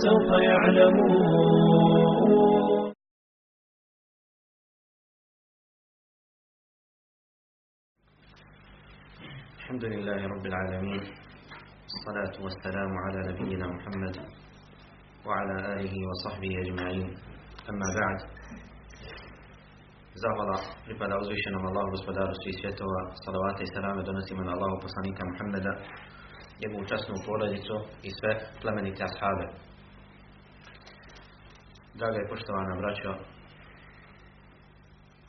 فسوف يعلمون الحمد لله رب العالمين الصلاة والسلام على نبينا محمد وعلى آله وصحبه أجمعين أما بعد Zahvala pripada uzvišenom Allahu gospodaru svih svjetova, salavate i salame donosimo na Allahu poslanika Muhammeda, njegovu časnu porodicu i sve plemenite ashabe. Draga i poštovana braćo,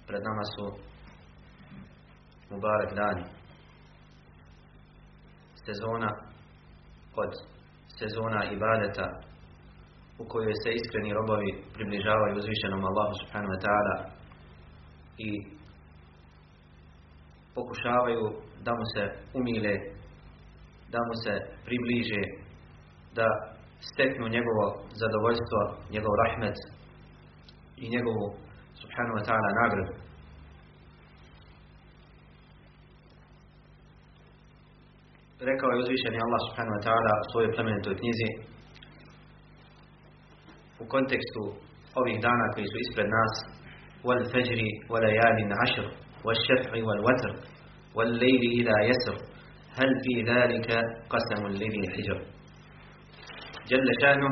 pred nama su Mubarek dani. Sezona od sezona ibadeta u kojoj se iskreni robovi približavaju uzvišenom Allahu subhanahu wa ta'ala i pokušavaju da mu se umile, da mu se približe, da steknu njegovo zadovoljstvo, njegov rahmet i njegovu subhanahu wa ta'ala nagradu. Rekao je uzvišeni Allah subhanahu wa ta'ala u svojoj plemenitoj knjizi u kontekstu ovih dana koji su ispred nas والفجر وليال عشر والشفع والوتر والليل إذا يسر هل في ذلك قسم لذي حجر جل شانه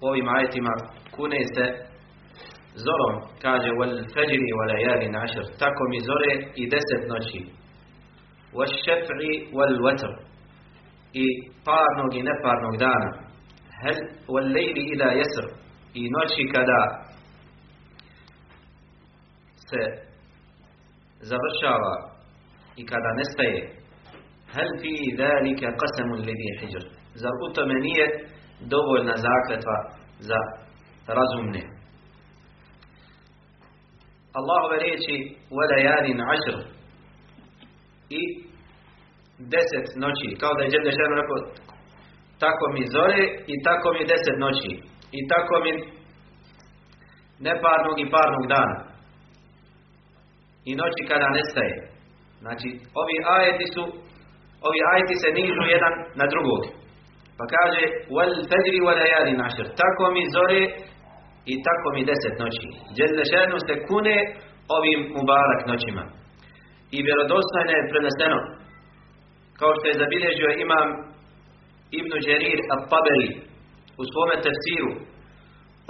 ovim ajetima kune se zorom, kaže wal fajri wa layalin ashr, tako mi zore i deset noći. Wal šef'i wal watr, i parnog i neparnog dana. Hel wal lejli ila jesr, i noći kada se završava i kada nestaje hel fi zalika qasamun lidi hijr zar u tome nije dovoljna zakletva za razumne Allahove riječi وَلَيَالٍ عَشْرٍ i deset noći kao da je Đerde Šerno rekao tako mi zore i tako mi deset noći i tako mi neparnog i parnog dana i noći kada nestaje. Znači, ovi ajeti su, ovi ajeti se nižu jedan na drugog. Pa kaže, wal fajri wa layali nashr. Tako mi zore i tako mi deset noći. Dželle šernu se kune ovim mubarak noćima. I vjerodostojno je preneseno, kao što je zabilježio imam Ibn Đerir al-Taberi u svome tefsiru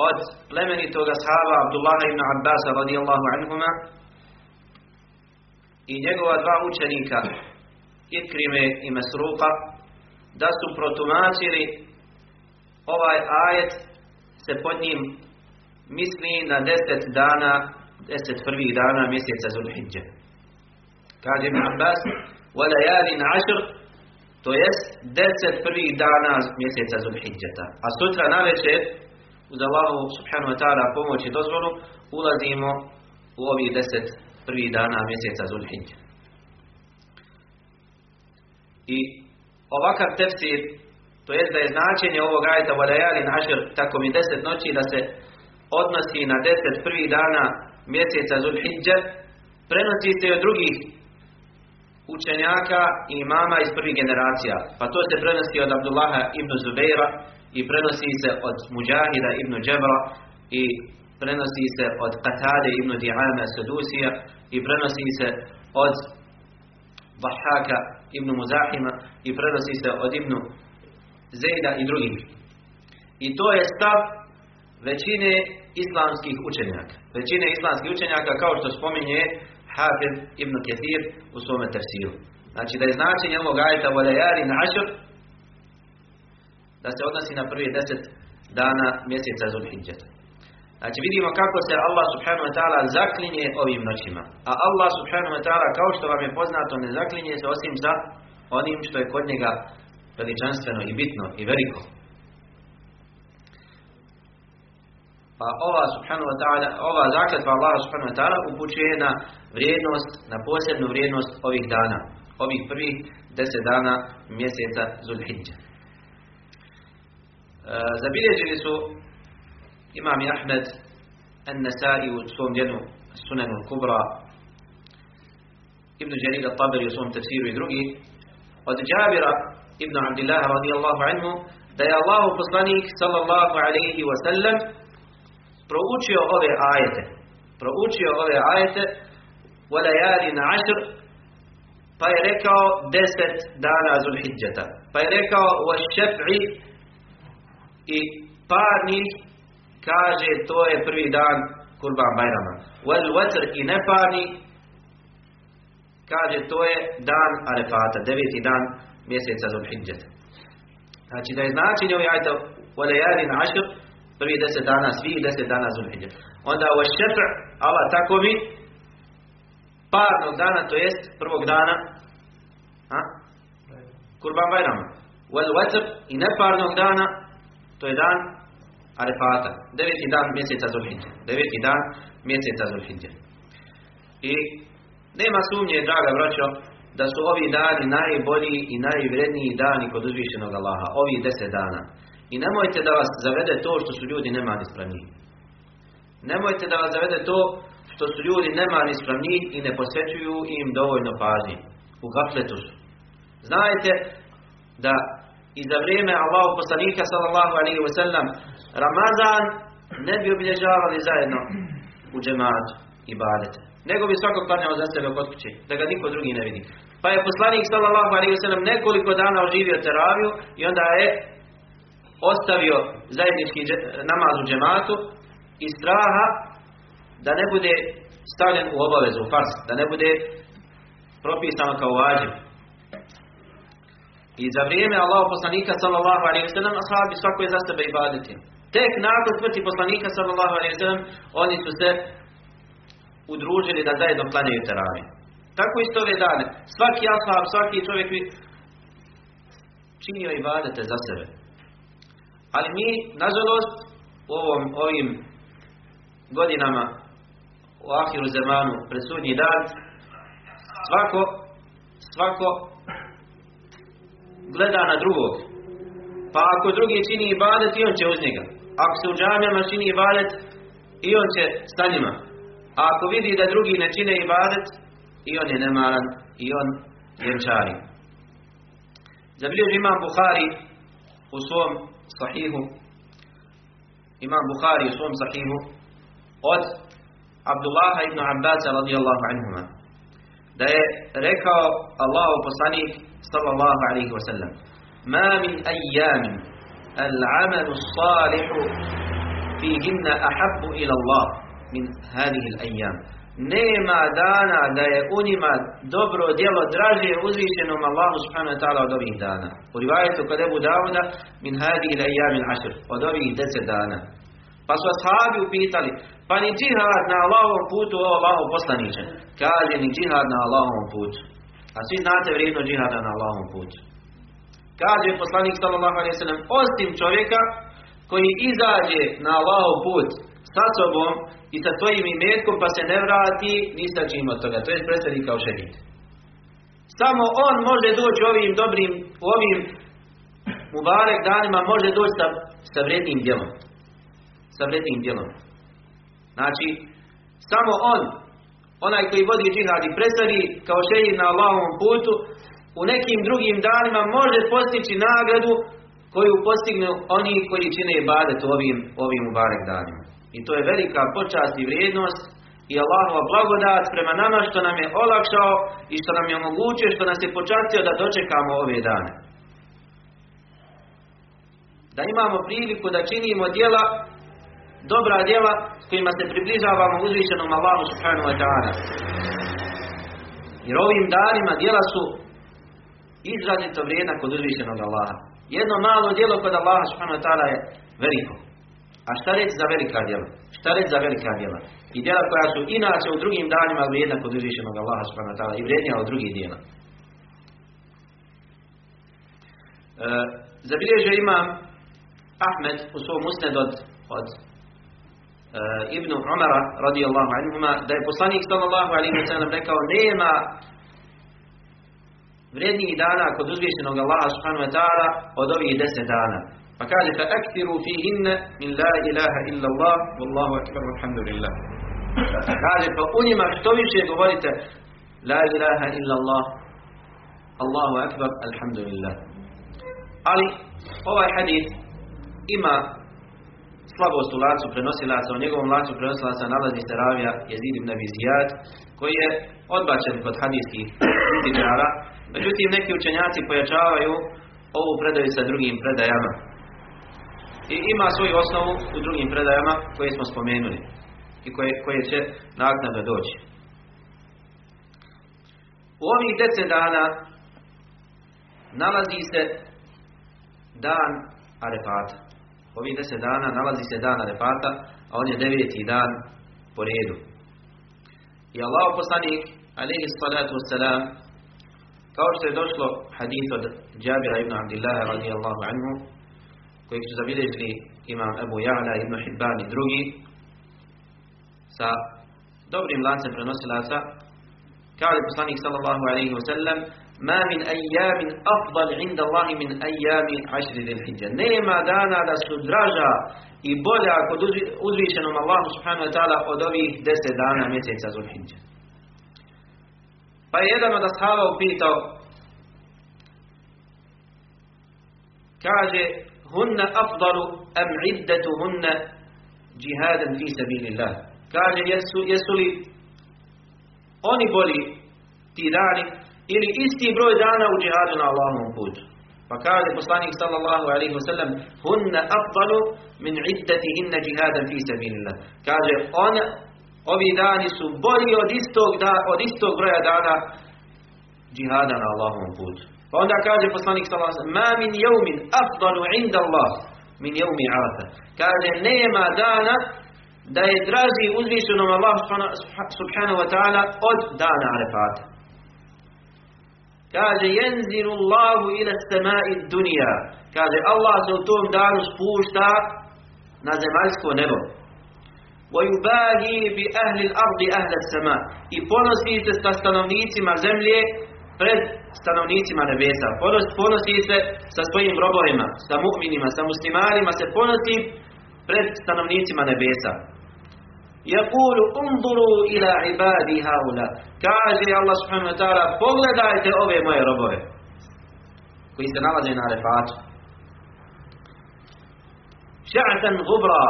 od plemenitog ashaba Abdullaha ibn Abbas radijallahu anhuma i njegova dva učenika Ikrime i Mesruka da su protumačili ovaj ajet se pod njim misli na deset dana deset prvih dana mjeseca Zulhidže kaže Ibn Abbas وَلَيَالٍ عَشْرٍ to jest deset prvih dana mjeseca Zulhidžeta a sutra na večer uz Allahu subhanahu wa ta'ala pomoć i dozvolu ulazimo u ovih deset prvih dana mjeseca Zulhidja. I ovakav tefsir, to jest da je značenje ovog ajeta Valajali našer, tako mi deset noći da se odnosi na deset prvih dana mjeseca Zulhidja, prenosi se od drugih učenjaka i imama iz prvih generacija. Pa to se prenosi od Abdullaha ibn Zubeira i prenosi se od Mujahida ibn Džebra i prenosi se od Qatade ibn Di'ama Sadusija i prenosi se od Bahaka ibn Muzahima i prenosi se od ibn Zejda i drugih. I to je stav većine islamskih učenjaka. Većine islamskih učenjaka kao što spominje Hafiz ibn Ketir u svome tefsiru. Znači da je značenje ovog ajeta Valajari Našr da se odnosi na prvi deset dana mjeseca Zulhidžeta. Znači vidimo kako se Allah subhanahu wa ta'ala zaklinje ovim noćima. A Allah subhanahu wa ta'ala kao što vam je poznato ne zaklinje se osim za onim što je kod njega veličanstveno i bitno i veliko. Pa ova subhanahu wa ta'ala, ova zakletva Allah subhanahu wa ta'ala upućuje na vrijednost, na posebnu vrijednost ovih dana. Ovih prvih deset dana mjeseca Zulhidža. E, zabilježili su U svom djelu Sunanu Kubra Ibn Jarir al-Tabari u svom tefsiru i drugi od Džabira ibn Abdillah radijallahu anhu da je Allahu poslanik sallallahu alaihi wa sallam proučio ove ajete proučio ove ajete وَلَيَالِ عَشْرٍ pa je rekao deset dana Zulhidžeta pa je rekao وَشَفْعِ i parnih Kaže, to je prvi dan Kurban Bajrama. Wal watr i nepani, kaže, to je dan Arefata, deveti dan mjeseca Zulhidjeta. Znači, da je značenje ovih ajta Walejadin Ašr, prvi deset dana, svih deset dana Zulhidjeta. Onda u Šefr, Allah tako mi, parnog dana, to jest prvog dana, a? Kurban Bajrama. Wal watr i neparnog dana, to je dan Arefata. Deveti dan mjeseca Zulhidje. Deveti dan mjeseca Zulhidje. I nema sumnje, draga braćo, da su ovi dani najbolji i najvredniji dani kod uzvišenog Allaha. Ovi deset dana. I nemojte da vas zavede to što su ljudi nemani spremni. Nemojte da vas zavede to što su ljudi nemani spremni i ne posvećuju im dovoljno pažnje. U gafletu su. Znajte da i za vrijeme Allahu poslanika sallallahu alaihi wa sallam Ramazan ne bi obilježavali zajedno u džematu i badete. Nego bi svako klanjao za sebe kod kuće, da ga niko drugi ne vidi. Pa je poslanik sallallahu alaihi wa sallam nekoliko dana oživio teraviju i onda je ostavio zajednički namaz u džematu i straha da ne bude stavljen u obavezu, u fars, da ne bude propisano kao vađiv. I za vrijeme Allahu poslanika sallallahu alejhi ve sellem ashabi svako je za sebe ibadeti. Tek nakon smrti poslanika sallallahu alejhi ve oni su se udružili da zajedno klanjaju teravih. Tako isto ove dane. Svaki ashab, svaki čovjek bi činio ibadete za sebe. Ali mi, nažalost, u ovom, ovim godinama u ahiru zemanu, pred sudnji dan, svako, svako gleda na drugog. Pa ako drugi čini ibadet, i on će uz njega. Ako se u džamijama čini ibadet, i on će sa njima. A ako vidi da drugi ne čine ibadet, i on je nemaran, i on vjenčari. Zabilježi imam Bukhari u svom sahihu, imam Bukhari u svom sahihu, od Abdullaha ibn Abbas radijallahu anhuma, da je rekao Allahu poslanik sallallahu alaihi wa sallam ma min ayyamin العمل الصالح فيهن أحب إلى الله من هذه الأيام nema dana da je u njima dobro djelo draže uzvišenom Allahu subhanahu wa ta'ala od ovih dana. U rivajetu kod Ebu Dauda min hadi ila jamin ašr, od ovih deset dana. Pa su ashabi upitali, pa ni džihad na Allahovom putu, o Allahov poslaniče. Kaže ni džihad na Allahovom putu. A svi znate vrijedno džihada na Allahovom putu. Kaže poslanik sallallahu alejhi ve osim čovjeka koji izađe na Allahov put sa sobom i sa tvojim imetkom pa se ne vrati ni sa čim od toga. To je predstavnik kao šehid. Samo on može doći ovim dobrim, ovim mubarek danima može doći sa, sa vrednim djelom. Sa vrednim djelom. Znači, samo on, onaj koji vodi džihad i predstavi kao šehid na Allahovom putu, u nekim drugim danima može postići nagradu koju postignu oni koji čine ibadet ovim, ovim mubarek danima. I to je velika počast i vrijednost i Allahova blagodat prema nama što nam je olakšao i što nam je omogućio, što nas je počastio da dočekamo ove dane. Da imamo priliku da činimo djela, dobra djela s kojima se približavamo uzvišenom Allahu subhanahu wa ta'ala. Jer ovim danima djela su izrazito vrijedna kod uzvišenog Allaha. Jedno malo djelo kod Allaha subhanahu wa ta'ala je veliko. A šta reći za velika djela? Šta reći za velika djela? I djela koja su inače u drugim danima vrijedna kod uzvišenog Allaha subhanahu wa ta'ala i vrijednija od drugih djela. E, zabilježio imam Ahmed u svom usned od, od e, Ibnu Umara radijallahu anhuma da je poslanik sallallahu alaihi wa sallam rekao nema vrijednijih dana kod uzvišenog Allaha subhanahu wa ta'ala od ovih deset dana. Pa kaže fa aktiru fihinne min la ilaha illa Allah wallahu akbar walhamdulillah. Kaže pa u njima što više govorite la ilaha illa Allah Allahu akbar alhamdulillah. Ali ovaj hadith ima slabost u lacu prenosilaca, u njegovom lacu prenosilaca nalazi se ravija Jezid ibn Zijad, koji je odbačen kod hadijskih kritičara. Međutim, neki učenjaci pojačavaju ovu predaju sa drugim predajama. I ima svoju osnovu u drugim predajama koje smo spomenuli i koje, koje će naknadno doći. U ovih deset dana nalazi se dan Arefata. Ovih deset dana nalazi se dan Arefata, a on je deveti dan po redu. I Allah poslanik, alaihi salatu wassalam, kao što je došlo hadith od Jabira ibn Abdillaha radijallahu anhu, kojeg su zabilježili imam Ebu Ja'la ibn Hibban i drugi, sa dobrim lancem prenosilaca, kao je poslanik sallallahu alaihi wa ma min ayyamin afdal inda Allahi min ayyami ašri dhil hijja. Nema dana da su draža i bolja kod uzvišenom Allahu subhanahu wa ta'ala od ovih deset dana mjeseca Zulhidja. Pa je jedan od ashaba upitao, kaže, hunna afdalu am iddetu hunna džihadan fi sabilillah. Kaže, jesu, jesu li oni boli ti dani ili isti broj dana u džihadu na Allahovom putu. Pa kaže poslanik sallallahu alaihi wa sallam hunna afdalu min iddati inna džihadan fi sabilillah. Kaže, on, ovi dani su bolji od istog, da, od istog broja dana džihada na Allahovom putu. Pa onda kaže poslanik sallallahu alaihi wa sallam ma min jevmin afdalu inda Allah min jevmi arafa. Kaže, nema dana da je draži uzvišenom Allah subhanahu wa ta'ala od dana Arefata. Kaže, jenziru Allahu ila samai dunija. Kaže, Allah se u tom danu spušta na zemaljsko nebo. وَيُبَاهِي بِأَهْلِ الْأَرْضِ أَهْلَ السَّمَا I ponosi se sa stanovnicima zemlje pred stanovnicima nebesa. Ponosi se sa svojim robovima, sa mu'minima, sa muslimarima, se ponosi pred stanovnicima nebesa. Jakulu unduru ila ibadi haula. Kaže Allah subhanahu wa ta'ala, pogledajte ove moje robove koji se nalaze na refatu. Ša'atan gubra,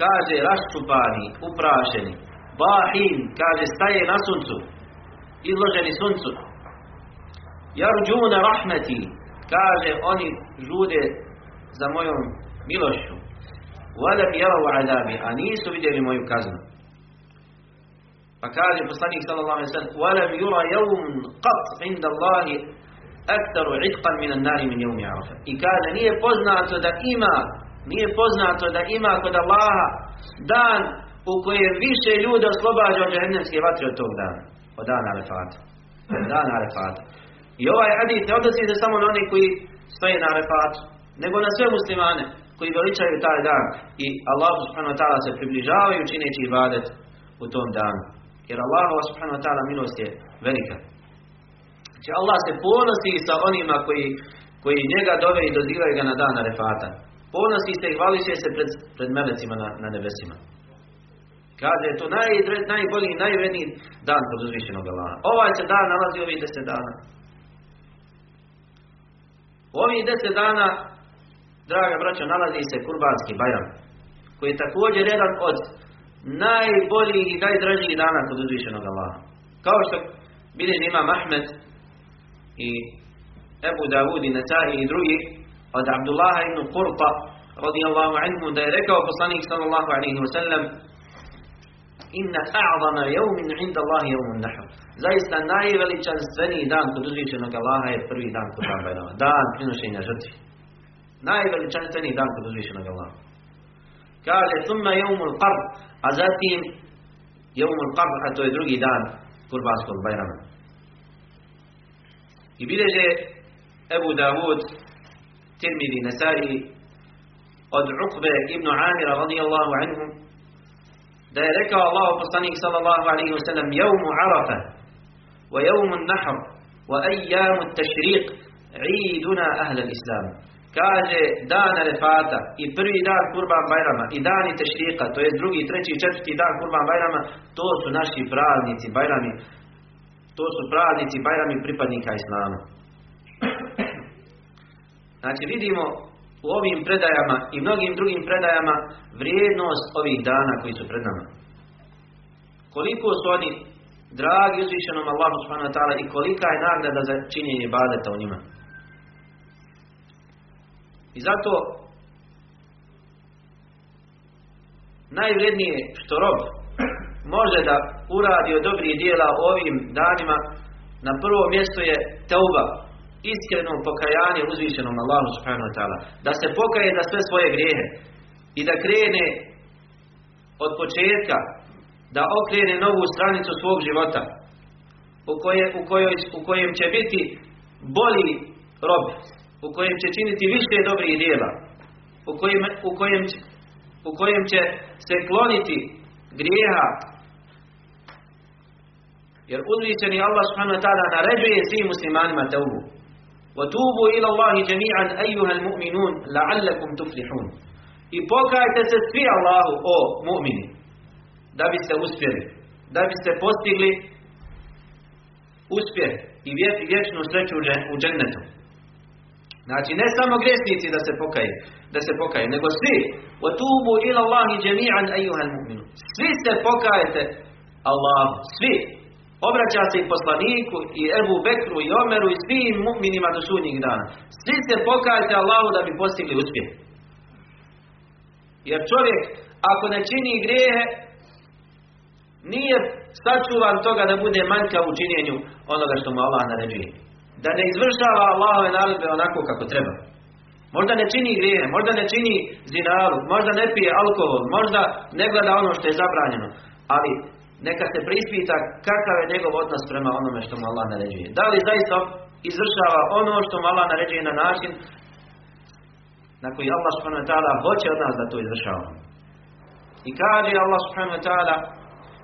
kaže raščupani, uprašeni. Bahin, kaže staje na suncu, izloženi suncu. Jarđuna rahmeti, kaže oni žude za mojom milošću. Walem jela u azabi, a nisu vidjeli moju kaznu. Pa kaže poslanik sallallahu alejhi ve sellem: "Wa lam yura yawm qat 'inda Allah akthar 'itqan min nar min yawm nije poznato da ima, nije poznato da ima kod Allaha dan u kojem više ljudi oslobađa od džehennemske vatre od tog dana, od dana Arefata. Od dana Arefata. I ovaj hadis ne odnosi se samo na one koji stoje na Arefatu, nego na sve muslimane koji veličaju taj dan i Allah subhanahu wa ta'ala se približavaju čineći ibadet u tom danu. Jer Allah subhanahu wa ta'ala milost je velika. Znači Allah se ponosi sa onima koji, koji njega dove i dozivaju ga na dan Arefata. Ponosi se i hvališe se pred, pred melecima na, na nebesima. Kaže, je to naj, najbolji i najvredniji dan kod uzvišenog Allaha. Ovaj se dan nalazi ovih deset dana. Ovih deset dana draga braća, nalazi se kurbanski bajram, koji je također jedan od najboljih i najdražijih dana kod uzvišenog Allaha. Kao što bilježi ima Mahmed i Ebu Davud i Nasai i drugi od Abdullaha ibn Qurta radijallahu anhu da je rekao poslanik sallallahu alaihi wa sallam inna a'zama yawmin 'inda Allah yawmun nahr. Zaista najveličanstveniji dan kod uzvišenog Allaha je prvi dan Kurban Bajrama, dan prinošenja žrtvi. Najveličanstveniji dan kod uzvišenog Allaha. Kaže, thumma jevmul qarb, a zatim jevmul qarb, a to je drugi dan kurbanskog bajrama. I bileže Ebu Davud, Tirmidhi, Nasari, od Uqbe ibn Amira radijallahu anhu, da je rekao Allah poslanik sallallahu alaihi wa sallam, jevmu Arafa, wa jevmu Nahr, wa ayyamu tashriq, عيدنا أهل الإسلام kaže dan Arefata i prvi dan Kurban Bajrama i dani Tešrika, to je drugi, treći četvrti dan Kurban Bajrama, to su naši praznici Bajrami, to su praznici Bajrami pripadnika Islama. Znači vidimo u ovim predajama i mnogim drugim predajama vrijednost ovih dana koji su pred nama. Koliko su oni dragi uzvišenom Allahu subhanahu wa ta'ala i kolika je nagrada za činjenje badeta u njima. I zato najvrednije što rob može da uradi od dobrih dijela ovim danima na prvo mjesto je teuba, iskreno pokajanje uzvišenom Allahu subhanahu wa ta'ala. Da se pokaje za sve svoje grijehe i da krene od početka da okrene novu stranicu svog života u, koje, u, kojoj, u kojem će biti bolji rob, u kojem će činiti više dobrih dijela, u kojem, u kojem, u kojem će se kloniti grijeha, jer uzvišeni Allah subhanahu wa ta'ala naređuje svim muslimanima teubu. وَتُوبُوا إِلَى اللَّهِ جَمِيعًا أَيُّهَا الْمُؤْمِنُونَ لَعَلَّكُمْ تُفْلِحُونَ I pokajte se svi Allahu, o mu'mini, da biste uspjeli, da biste postigli uspjeh i vječnu sreću u džennetu. Znači ne samo gresnici da se pokaje, da se pokaje, nego svi. Wa tubu jami'an ayyuhal. Svi se pokajete Allahu, svi. Obraća se i poslaniku i Ebu Bekru i Omeru i svim mu'minima do sudnjih dana. Svi se pokajete Allahu da bi postigli uspjeh. Jer čovjek ako ne čini grijehe nije sačuvan toga da bude manjka u činjenju onoga što mu Allah naređuje. Da ne izvršava Allahove naredbe onako kako treba. Možda ne čini grijehe, možda ne čini zinalu, možda ne pije alkohol, možda ne gleda ono što je zabranjeno. Ali neka se preispita kakav je njegov odnos prema onome što mu Allah naređuje. Da li zaista izvršava ono što mu Allah naređuje na način na koji Allah subhanahu wa ta'ala hoće od nas da to izvršavamo. I kaže Allah subhanahu wa ta'ala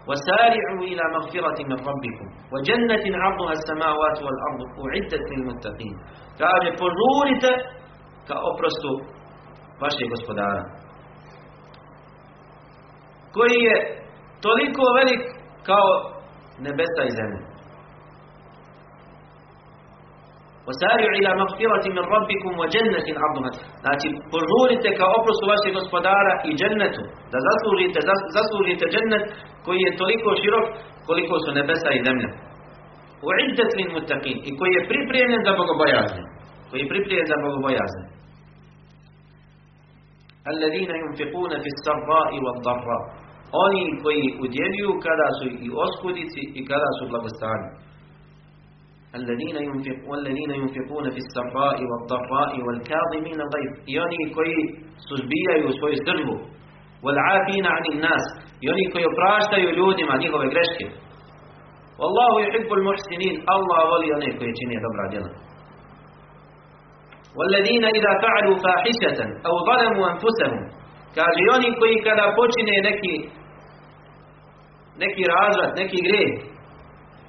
وسارعوا إلى مغفرة من ربكم. وجنة عرضها السماوات والأرض أعدت للمتقين. كأجي فرورت كأبرست فاشي господара koji je toliko velik kao nebeta. وسارعوا إلى مغفرة من ربكم وجنة عرضها znači požurite ka oprostu vašeg gospodara i džennetu da zaslužite zaslužite džennet koji je toliko širok koliko su nebesa i zemlja uiddat lil muttaqin i koji je pripremljen za bogobojazne koji je pripremljen za bogobojazne alladine yunfiquna fi sarra'i wad darra oni koji udjeljuju kada su i oskudici i kada su blagostani الذين ينفق والذين ينفقون في السراء والضراء والكاظمين الغيظ. يعني كي سبيعوا سوي سرهم والعافين عن الناس. يعني كي براشتا يلود ما نيغو بغرشكي. والله يحب المحسنين. الله ولي يعني كي يجيني دبرا دينا والذين إذا فعلوا فاحشة أو ظلموا أنفسهم كاجي يعني كي كلا بوشيني نكي نكي رازرت نكي غريب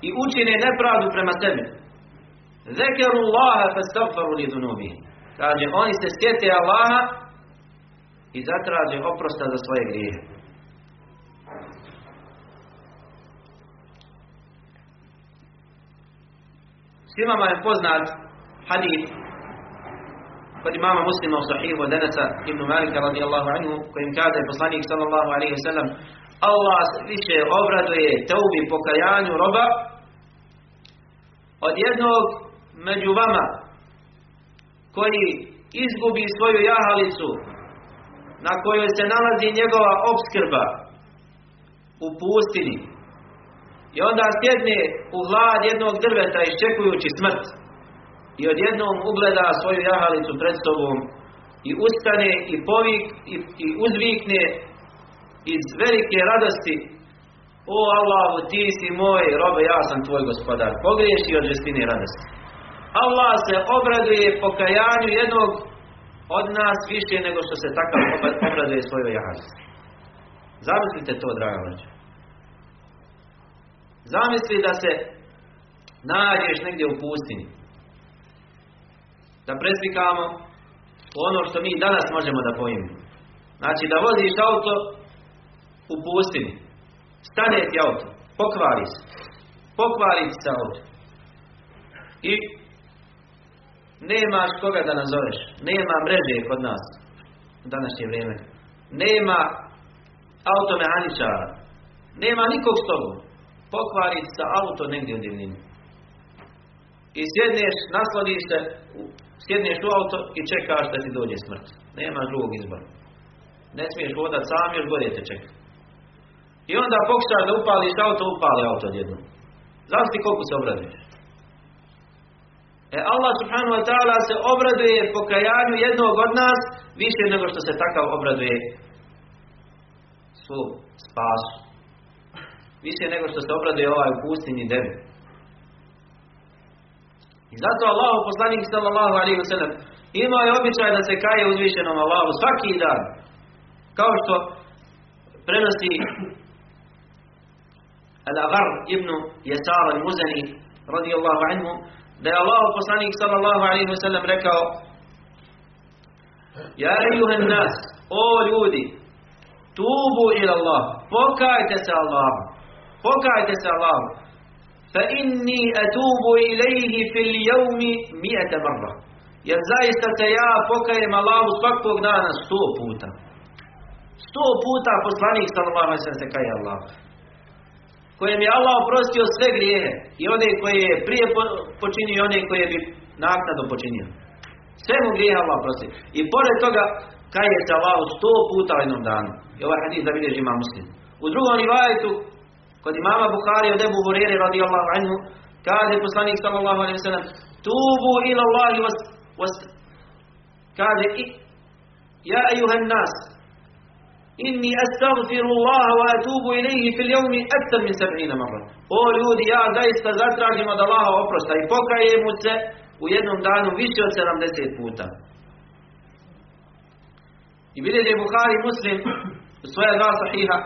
i učine nepravdu prema sebi. Zekeru Allaha fastagfaru li dunubihim. Kaže, oni se sjete Allaha i zatraže oprosta za svoje grijehe. Svima vam je poznat hadith kod imama muslima u sahihu od Denesa ibn Malika radijallahu anhu kojim kaže poslanik sallallahu alaihi wa sallam Allah više obraduje teubi pokajanju roba od jednog među vama koji izgubi svoju jahalicu na kojoj se nalazi njegova obskrba u pustini i onda sjedne u hlad jednog drveta iščekujući smrt i odjednom ugleda svoju jahalicu pred sobom i ustane i povik i, i uzvikne iz velike radosti O Allahu, ti si moj robe, ja sam tvoj gospodar. Pogriješi od žestine radosti. Allah se obraduje pokajanju jednog od nas više nego što se takav obraduje svojoj jahalici. Zamislite to, draga vraća. Zamisli da se nađeš negdje u pustini. Da preslikamo ono što mi danas možemo da pojmimo. Znači da voziš auto u pustini. Stane ti auto. Pokvari se. Pokvari se auto. I nemaš koga da nazoveš, nema mreže kod nas u današnje vrijeme, nema automehaničara, nema nikog s tobom, pokvari sa auto negdje u divnini. I sjedneš, nasladiš se, sjedneš u auto i čekaš da ti dođe smrt. Nema drugog izbora. Ne smiješ vodat sam, još bolje te čeka. I onda pokušaš da upališ auto, upali auto odjednom. Znaš ti koliko se obraduješ? E Allah subhanahu wa ta'ala se obraduje pokajanju jednog od nas više nego što se takav obraduje svom spasu. Više nego što se obraduje ovaj u pustinji debi. I zato Allah poslanik sallallahu alaihi wa sallam imao je običaj da se kaje uzvišenom Allahu svaki dan. Kao što prenosi الأغر ابن يسار المزني رضي الله عنه. ده الله فصانيك صلى الله عليه وسلم لك. يا أيها الناس أو لودي توبوا إلى الله. فكايت الله. فكايت الله. فإني أتوب إليه في اليوم مئة مرة. ينزاي ستيا فكايم الله فكوك دانا ستو بوتا. ستو بوتا فصانيك صلى الله عليه وسلم ركو الله. Kojem je Allah oprostio sve grijehe i one koje je prije počinio i one koje bi naknadno počinio. Sve mu grijehe Allah oprostio. I pored toga, kaj je se Allah sto puta u jednom danu. I ovaj hadis da vidiš ima muslim. U drugom rivajetu, kod imama Bukhari od Ebu Hurere radijallahu anhu, kaže poslanik sallallahu alaihi sallam, tubu ila Allahi was, was kaže, ja ejuhan nas, Inni astaghfirullah wa atubu ilayhi fil yawmi akthar min 70 marra. O ljudi, ja zaista zatražim od Allaha oprosta i pokajem mu se u jednom danu više od 70 puta. I bilježi Buhari Muslim u svoja dva sahiha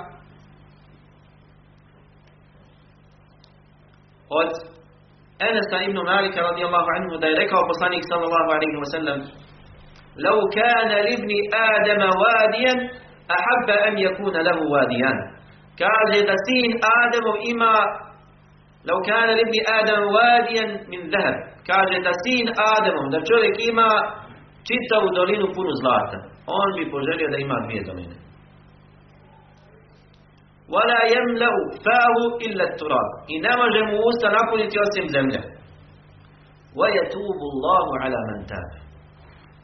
od Enesa ibn Malika radijallahu anhu da je rekao poslanik sallallahu alaihi wa sallam لو كان لابن آدم واديا an yakuna lahu wadiyan. Kaže da sin Ademov ima لو كان لابن آدم واديا من ذهب da sin Ademov, da čovjek ima čitavu dolinu punu zlata on bi poželio da ima dvije doline ولا يملأ فاه إلا التراب i ne može mu usta napuniti osim zemlje ويتوب الله على من تاب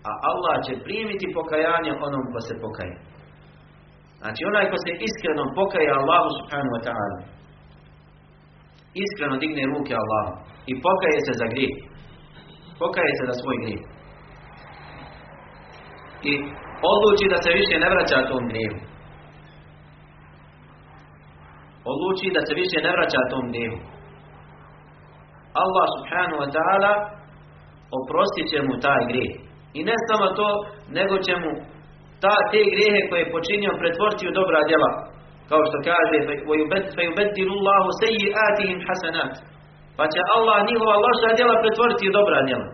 a Allah će primiti pokajanje onom ko se pokaje Znači onaj ko se iskreno pokaje Allahu subhanahu wa ta'ala. Iskreno digne ruke Allahu i pokaje se za grijeh. Pokaje se za svoj grijeh. I odluči da se više ne vraća tom grijehu. Odluči da se više ne vraća tom grijehu. Allah subhanahu wa ta'ala oprostit će mu taj grijeh. I ne samo to, nego će mu ta, te grehe koje je počinio pretvoriti u dobra djela. Kao što kaže, Allahu seji'atihim hasanat. Pa će Allah njihova loša djela pretvoriti u dobra djela.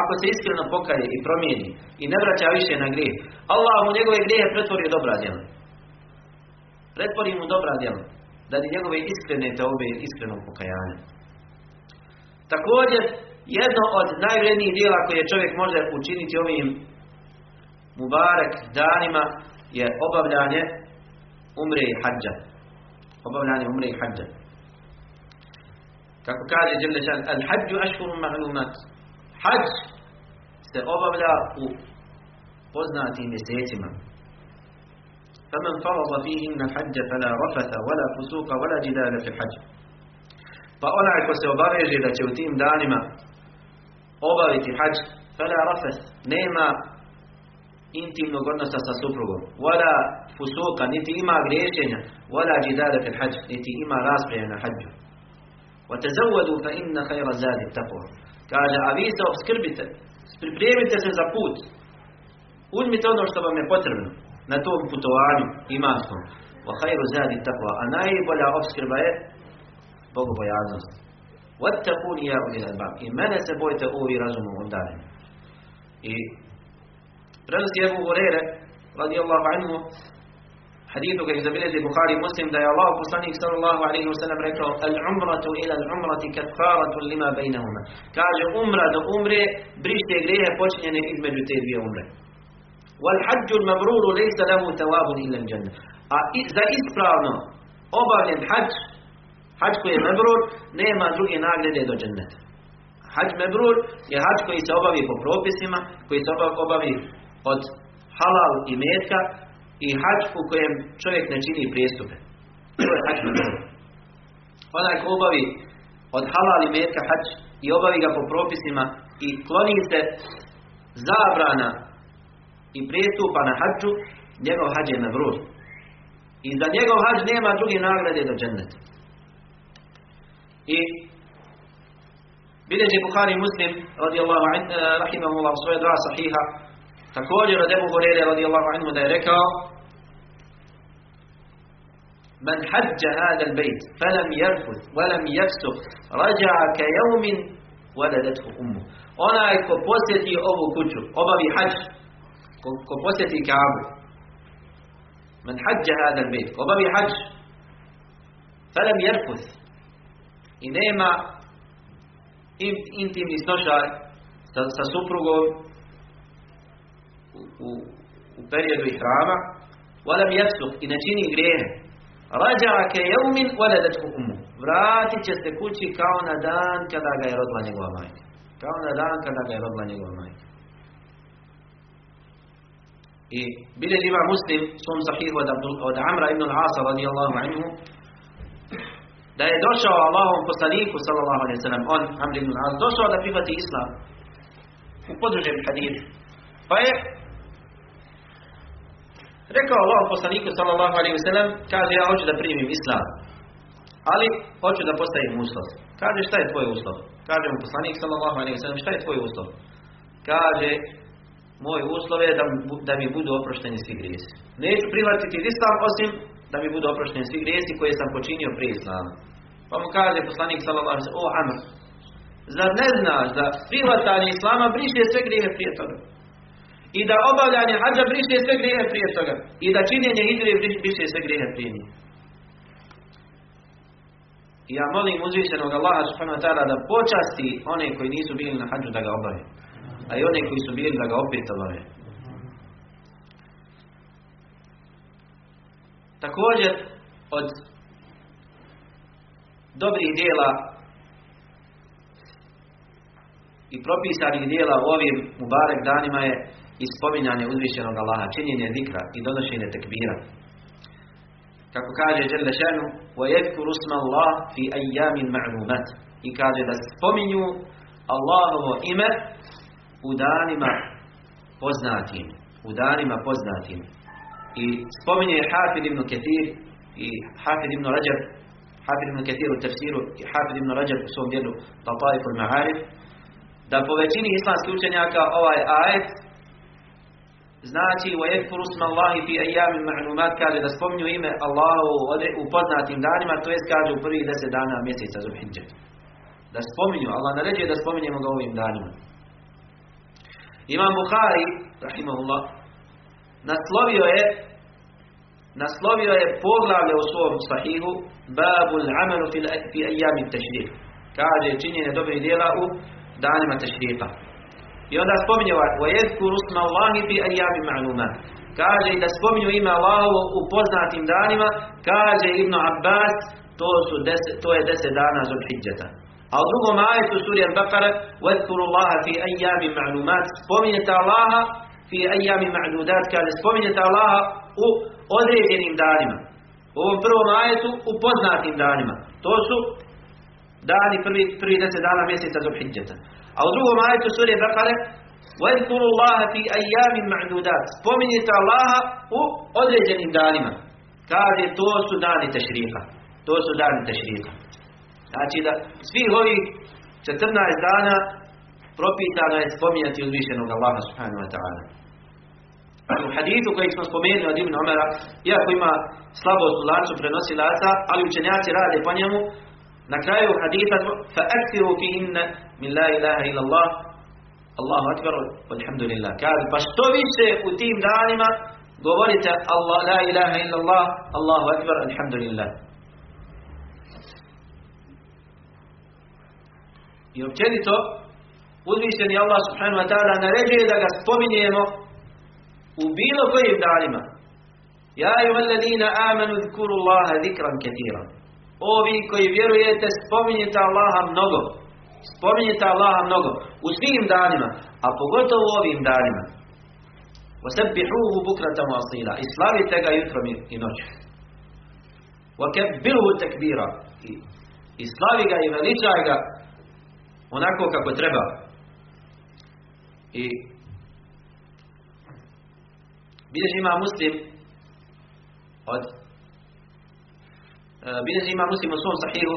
Ako se iskreno pokaje i promijeni i ne vraća više na grijeh, Allah mu njegove grijehe pretvori u dobra djela. Pretvori mu dobra djela. li njegove iskrene teobe iskreno pokajanje. Također, jedno od najvrednijih djela koje čovjek može učiniti ovim Mubarek danima je obavljanje umre i hađa. Obavljanje umre i hađa. Kako kaže Đelešan, al hađu ašhurum ma'lumat. Hađ se obavlja u poznatim mjesecima. فمن فرض فيهن الحج فلا رفث ولا فسوق ولا جدال في الحج pa onaj ko se obaveže da će u tim danima obaviti hađ fala rafas nema intimnog odnosa sa suprugom. Wala fusuka, niti ima griješenja. Wala jidada fil hađ, niti ima rasprije na hađu. وَتَزَوَّدُوا فَإِنَّ خَيْرَ زَادِ التَّقْوَى Kaže, a vi se obskrbite, pripremite se za put. Uzmite ono što vam je potrebno na tom putovanju imanskom. وَخَيْرُ زَادِ التَّقْوَى A najbolja obskrba je bogobojaznost. وَاتَّقُونِ يَا أُولِي الْأَلْبَابِ I mene se bojte ovi razumom obdareni. I prenosi Ebu Hurere radijallahu anhu hadithu ga zabilježi Buhari Muslim da je Allah poslanik sallallahu alaihi wasallam rekao al umratu ila al umrati kafaratu lima bejnahuma. Kaže umra do umre brište grehe počinjene između te dvije umre. Wal hađu mabruru lejsa lahu tawabun ila janna. A za ispravno obavljen hađ, hađ koji je mabrur, nema druge nagrade do dženneta. Hađ mebrur je hađ koji se obavi po propisima, koji se obavi od halal i metka i hađ u kojem čovjek ne čini prijestupe. To je hađ. Onaj ko obavi od halal i metka hađ i obavi ga po propisima i kloni se zabrana i prijestupa na hađu, njegov hađ je mebrur. I za njegov hađ nema druge nagrade do dženneta. I Bileži Bukhari Muslim radijallahu anhu, rahimahullah, svoje dva sahiha, također od Ebu Hurere radijallahu anhu da je rekao من حج هذا البيت فلم يرفث ولم يفسق رجع كيوم ولدته أمه onaj ko posjeti ovu kuću, obavi hađ, ko, ko posjeti Kaabu, men hađa hada bejt, obavi hađ, felem jerfus, i nema intimni snošaj sa, sa suprugom u, u, periodu ihrama, walam jefsuh i ne čini grijehe. Rađake jeumin waladatku umu. Vratit će se kući kao na dan kada ga je rodila njegova majka. Kao na dan kada ga je rodila njegova majka. I bilje ima muslim svom sahihu od, od Amra ibn al-Asa radijallahu anhu da je došao Allahom poslaniku sallallahu alaihi sallam on Amr ibn al-As došao da prihvati islam u podružem hadithu pa je rekao Allah poslaniku sallallahu alaihi sallam kaže ja hoću da primim islam ali hoću da postavim uslov kaže šta je tvoj uslov kaže mu poslanik sallallahu alaihi sallam šta je tvoj uslov kaže moj uslov je da, da mi budu oprošteni svi grijesi neću prihvatiti islam osim da mi budu oprošteni svi grijesi koje sam počinio prije islama. Pa mu kaže poslanik sallallahu alejhi ve sellem: "O Amr, zar ne znaš da prihvatanje islama briše sve grijehe prije toga? I da obavljanje hadža briše sve grijehe prije toga? I da činjenje hidre briše sve grijehe prije njih?" I ja molim uzvišenog Allaha subhanahu wa ta'ala da počasti one koji nisu bili na hađu da ga obave. A i one koji su bili da ga opet obave. Također od dobrih dijela i propisanih dijela u ovim Mubarek danima je ispominjanje uzvišenog Allaha, činjenje zikra i donošenje tekbira. Kako kaže Đelle Šenu, وَيَذْكُرُ اسْمَ اللَّهِ فِي أَيَّامٍ مَعْلُومَةٍ I kaže da spominju Allahovo ime u danima poznatim. U danima poznatim. I spominje Hafid ibn Ketir i Hafid ibn Rajab, Hafid ibn Ketir u tefsiru i Hafid ibn Rajab u svom djelu Tataif al-Ma'arif, da po većini islamskih učenjaka ovaj ajet Znači, wa yadhkuru isma fi ayyamin ma'lumat kaže da spominju ime Allahu u poznatim danima, to jest kaže u prvih 10 dana mjeseca Zulhidže. Da spominju, Allah naređuje da spominjemo ga ovim danima. Imam Buhari, rahimahullah, naslovio je naslovio je poglavlje u svom sahihu Babul amalu fi, fi ajami. Kaže činjenje dobrih djela u danima tešrifa. I onda spominje ovaj Vojedku rusma Allahi bi ajami ma'luma Kaže i da spominju ime Allahovo u poznatim danima Kaže Ibn Abbas To, su deset, to je deset dana Zulhidjeta A u drugom ajetu surijan Bakara Vojedkuru Allaha fi ajami ma'lumat. Spominjete Allaha fi ajami ma'ludat Kaže spominjete Allaha u određenim danima. U ovom prvom ajetu u poznatim danima. To su dani prvi, prvi deset dana mjeseca za Zulhidjeta A u drugom ajetu suri Al-Baqara وَذْكُرُ اللَّهَ فِي أَيَّامٍ مَعْدُودَاتٍ Spominjete Allaha u određenim danima. Kaže, to su dani tešrika. To su dani tešrika. Znači da svih ovih 14 dana propisano je spominjati uzvišenog Allaha subhanahu wa ta'ala. U hadithu koji smo spomenuli od Ibn Omara, iako ima slabost u lancu prenosilaca, ali učenjaci rade po njemu, na kraju haditha فَأَكْثِرُوا فِيهِنَّ مِنْ لَا إِلَهَ إِلَّا اللَّهِ Allahu akbar, alhamdulillah. Kaže, pa što više u tim danima govorite Allah, la ilaha illallah, Allahu akbar, alhamdulillah. I općenito, uzvišeni Allah subhanahu wa ta'ala naređuje da ga spominjemo u bilo kojim danima. Ja i valadina amanu zkuru Allaha zikran ketiran. Ovi koji vjerujete, spominjete Allaha mnogo. Spominjete Allaha mnogo. U svim danima, a pogotovo u ovim danima. وَسَبِّحُوهُ بُكْرَةً وَأَصِيلًا I slavite ga jutrom i noću. وَكَبِّرُهُ تَكْبِيرًا I, I slavi ga i veličaj ga onako kako treba. I bilježi ima muslim od bilježi ima muslim u svom sahihu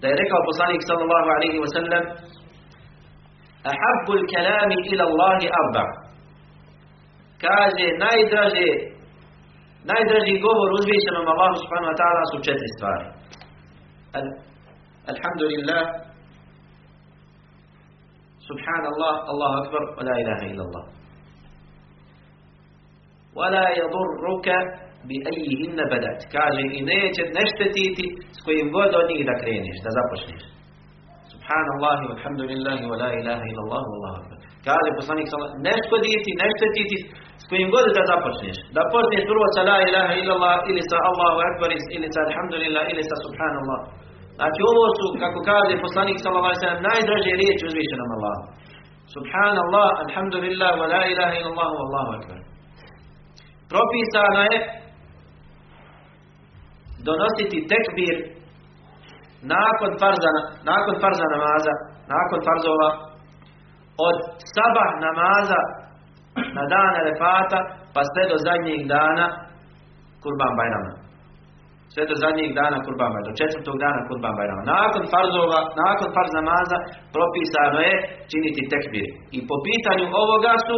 da je rekao poslanik sallallahu alaihi wa sallam ahabbu l-kalami ila Allahi arba kaže najdraže najdraži govor uzvišenom Allahu subhanahu wa ta'ala su četiri stvari Al, alhamdulillah subhanallah Allahu akbar wa la ilaha illa Allah ولا يضرك bi ejihimne bedat. Kaže, i neće neštetiti s kojim god od njih da kreneš, da započneš. Subhanallahi, walhamdulillahi, wa la ilaha illallah, wallahu akbar. Kaže poslanik sallallahu ne škoditi, ne štetiti s kojim god da započneš. Da počneš prvo sa la ilaha illallah ili sa Allahu akbar ili sa alhamdulillah ili sa subhanallah. Znači ovo su, kako kaže poslanik sallallahu alejhi ve sellem, najdraže riječi uzvišenom Allahu. Subhanallah, alhamdulillah, wa la ilaha illallah, wallahu akbar. Propisano je donositi tekbir nakon farza, nakon farza namaza, nakon farzova, od sabah namaza na dan Arefata pa sve do zadnjeg dana Kurban Bajrama. Sve do zadnjeg dana Kurban Bajrama, do četvrtog dana Kurban Bajrama. Nakon farzova, nakon farz namaza propisano je činiti tekbir. I po pitanju ovoga su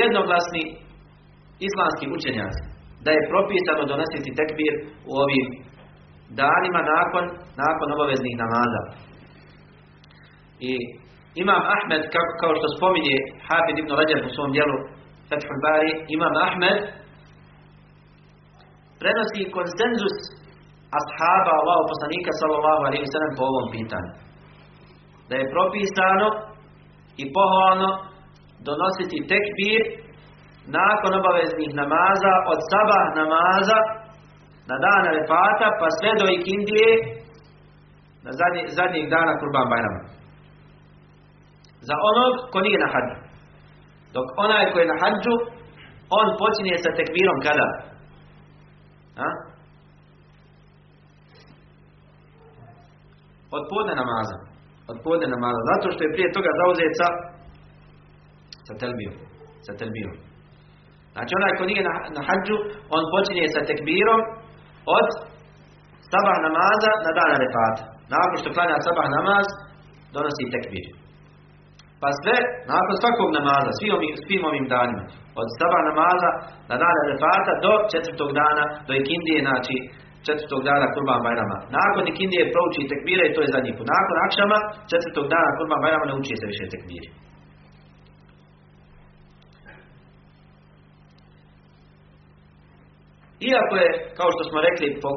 jednoglasni islamski učenjaci da je propisano donositi tekbir u ovim danima nakon, nakon obaveznih namaza. I Imam Ahmed, kao, što spominje Hafid ibn Rajab u svom dijelu Fathul Bari, Imam Ahmed prenosi konsenzus ashaba Allahu poslanika sallallahu alaihi sallam po ovom pitanju. Da je propisano i pohvalno donositi tekbir nakon obaveznih namaza, od sabah namaza na dan Arefata, pa sve do ikindije na zadnji, dana Kurban Bajrama. Za onog ko nije na hađu. Dok onaj ko je na hađu, on počinje sa tekbirom kada? A? Od podne namaza. Od podne namaza. Zato što je prije toga zauzet sa sa telbijom. Sa telbijom. Znači onaj ko nije na, na hađu, on počinje sa tekbirom od sabah namaza na dan arefata. Nakon što klanja sabah namaz, donosi tekbir. Pa sve, nakon svakog namaza, svim ovim, svim ovim danima, od sabah namaza na dan arefata do četvrtog dana, do ikindije, znači četvrtog dana Kurban Bajrama. Nakon ikindije prouči tekbire i to je zadnji put. Nakon akšama, četvrtog dana Kurban Bajrama ne uči se više tekbiri. Iako je, kao što smo rekli, po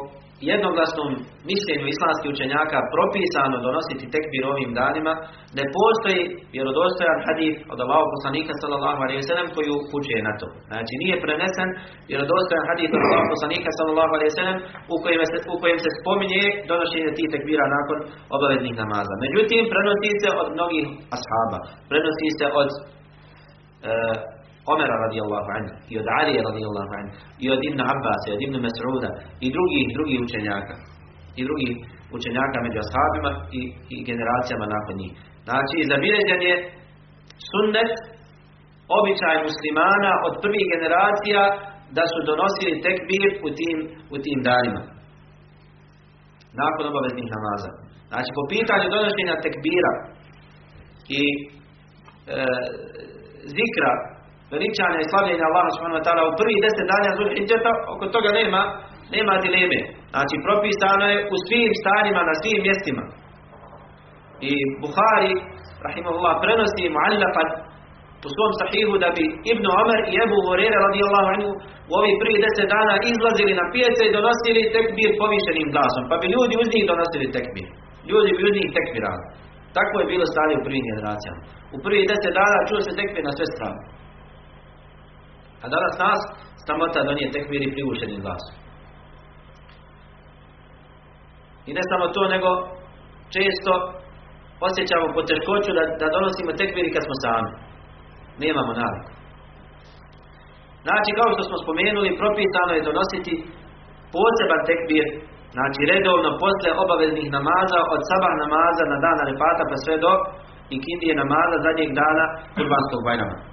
jednoglasnom mišljenju islamskih učenjaka propisano donositi tekbir ovim danima, ne postoji vjerodostojan hadith od Allahog poslanika sallallahu alaihi sallam koji upućuje na to. Znači nije prenesen vjerodostojan hadith od Allahog poslanika sallallahu alaihi sallam u kojem se, u kojem se spominje donošenje tih tekbira nakon obaveznih namaza. Međutim, prenosi se od mnogih ashaba, prenosi se od uh, Omera radijallahu anhu, i od Alije radijallahu anhu, i od Ibn Abbas, i od Ibn Mas'uda, i drugih, drugih učenjaka, i drugih učenjaka među ashabima i, i generacijama nakon njih. Znači, zabilježen je sunnet, običaj muslimana od prvih generacija da su donosili tekbir u tim, u tim danima. Nakon obaveznih namaza. Znači, po pitanju donošenja tekbira i e, zikra veličanja i slavljenja Allaha subhanahu wa ta'ala u prvih deset dana Zul Hidjeta, oko toga nema, nema dileme. Znači, propisano je u svim stanjima, na svim mjestima. I Buhari, rahimahullah, prenosi muallafat u svom sahihu da bi Ibn Omer i Ebu Horere radijallahu anhu u ovih prvih deset dana izlazili na pijace i donosili tekbir povišenim glasom. Pa bi ljudi uz njih donosili tekbir. Ljudi bi uz njih tekbirali. Tako je bilo stanje u prvim generacijama. U prvih deset dana čuo se tekbir na sve strane. A danas nas stamota donije tekbir i privušenim glasom. I ne samo to, nego često osjećamo poteškoću da, da donosimo tekbir kad smo sami. Nemamo naviku. Znači, kao što smo spomenuli, propisano je donositi poseban tekbir, znači redovno posle obaveznih namaza, od sabah namaza na dan repata pa sve do ikindije namaza zadnjeg dana kurbanskog bajrama.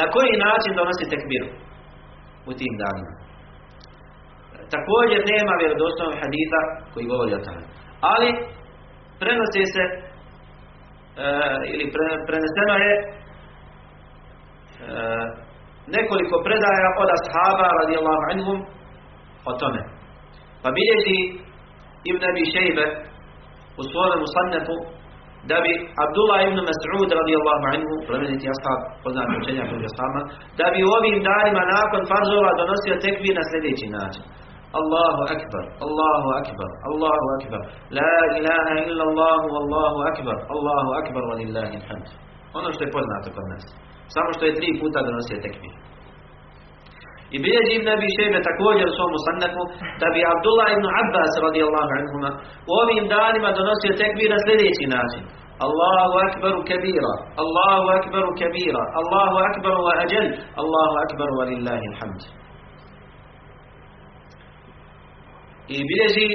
Na koji način donosi tekbir u tim danima? Također nema vjerodostojnog hadita koji govori o tome. Ali prenose se e, ili pre, preneseno je e, nekoliko predaja od ashaba radijallahu anhum o tome. Pa bilježi Ibn Abi Šejbe u svome musannefu da bi Abdullah ibn Mas'ud radijallahu anhu, plemeniti ashab, poznat učenjak među ashama, da bi u ovim danima nakon farzova donosio tekbir na sljedeći način. Allahu akbar, Allahu akbar, Allahu akbar, la ilaha illa Allahu, Allahu akbar, Allahu akbar, walillahi alhamd. Ono što je poznato kod nas. Samo što je tri puta donosio tekbir. I bilježi Ibn Abi Šejbe također u svom musannefu da bi Abdullah ibn Abbas radijallahu anhuma u ovim danima donosio tekbir na sljedeći način. Allahu akbaru kabira, Allahu akbaru kabira, Allahu akbaru wa ajal, Allahu akbaru wa lillahi alhamd. I bilježi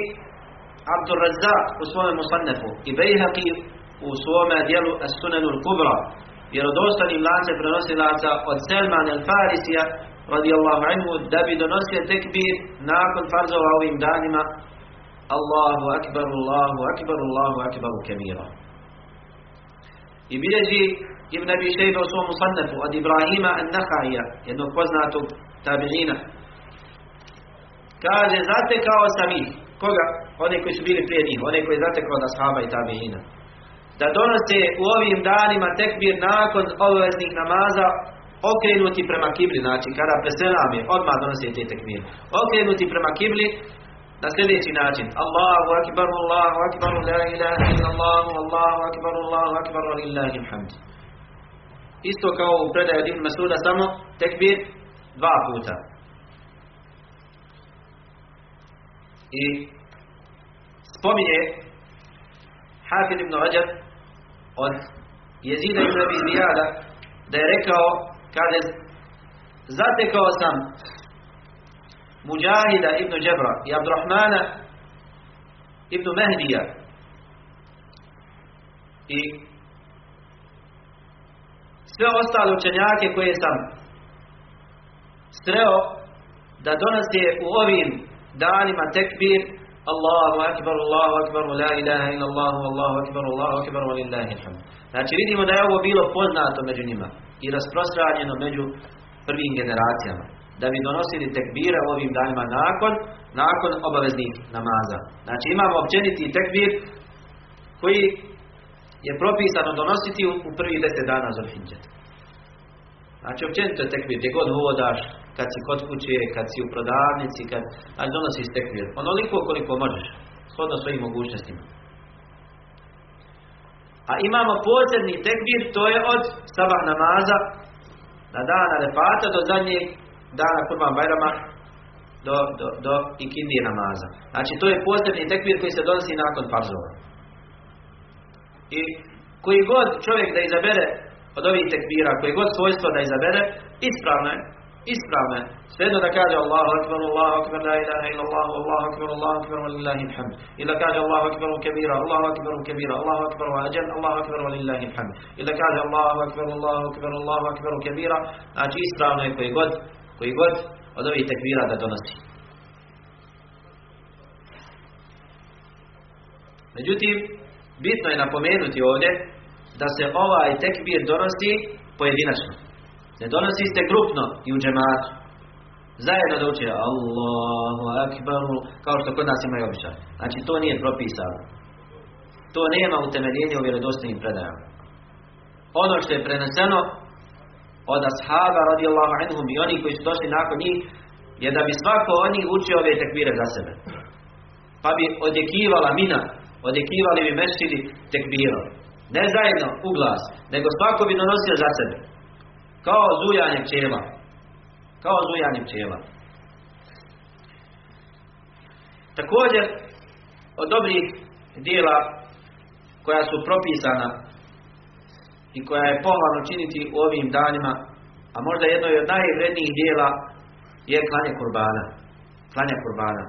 Abdul Razzaq u svome musannefu i Bejhaqi u svome dijelu As-Sunanu al-Kubra vjerodostanim lance prenosilaca od Selman al-Farisija radijallahu anhu da bi donosio tekbir nakon farzova ovim danima Allahu akbar, Allahu akbar, Allahu akbar kabira. I bilježi Ibn Abi Shayba u svom musannefu od Ibrahima an-Nakhaija, jednog poznatog tabi'ina. Kaže, zatekao sam ih. Koga? One koji su bili prije njih, one koji je zatekao od ashaba i tabi'ina. Da donose u ovim danima tekbir nakon obaveznih namaza okrenuti prema kibli, znači kada preselam je, odmah donosi te tekbir. Okrenuti prema kibli na sljedeći način. Allahu akbar, Allahu akbar, la ilaha illa Allah, Allahu akbar, Allahu akbar, lillahi alhamd. Isto kao u predaju Ibn Masuda, samo tekbir dva puta. I spominje Hafid ibn Rajab od Jezida ibn Abi da je rekao kaže zatekao sam Mujahida ibn Džebra i Abdurrahmana ibn Mehdija i sve ostale učenjake koje sam sreo da donose u ovim danima tekbir Allahu akbar, Allahu akbar, la ilaha illa Allahu, Allahu akbar, Allahu akbar, wa lillahi. Znači vidimo da je ovo bilo poznato među njima i rasprostranjeno među prvim generacijama. Da bi donosili tekbire u ovim danima nakon, nakon obaveznih namaza. Znači imamo općeniti tekbir koji je propisano donositi u, prvih deset dana Zulhidžeta. Znači općenito je tekbir, gdje god vodaš, kad si kod kuće, kad si u prodavnici, kad znači, donosiš tekbir. Onoliko koliko možeš, shodno svojim mogućnostima. A imamo posebni tekbir, to je od sabah namaza na dana repata do zadnjeg dana kurban bajrama do, do, do ikindije namaza. Znači to je posebni tekbir koji se donosi nakon farzova. I koji god čovjek da izabere od ovih tekbira, koji god svojstvo da izabere, ispravno je, ispravno je. Svejedno da kaže Allahu akbar, Allahu akbar, la ilaha illa Allah, Allahu akbar, Allahu akbar, wa lillahi alhamd. Ili kaže Allahu akbar kabira, Allahu akbar kabira, Allahu akbar wa ajal, Allahu akbar wa lillahi alhamd. Ili kaže Allahu akbar, Allahu akbar, Allahu akbar kabira, znači ispravno je koji god, koji god od ovih tekbira da donosi. Međutim, bitno je napomenuti ovdje da se ovaj tekbir donosi pojedinačno. Ne donosi se grupno i u džematu. Zajedno da Allahu Akbar, kao što kod nas imaju običaj. Znači to nije propisano. To nema utemeljenja u vjerodostojnim predajama. Ono što je preneseno od ashaba radijallahu anhum i oni koji su došli nakon njih je da bi svako od njih učio ove tekbire za sebe. Pa bi odjekivala mina, odjekivali bi mešćini tekbirom. Ne zajedno u glas, nego svako bi donosio za sebe. Kao zujanje pčela. Kao zujanje pčela. Također, od dobrih dijela koja su propisana i koja je pohvalno činiti u ovim danima, a možda jedno od najvrednijih dijela je klanje kurbana. Klanje kurbana.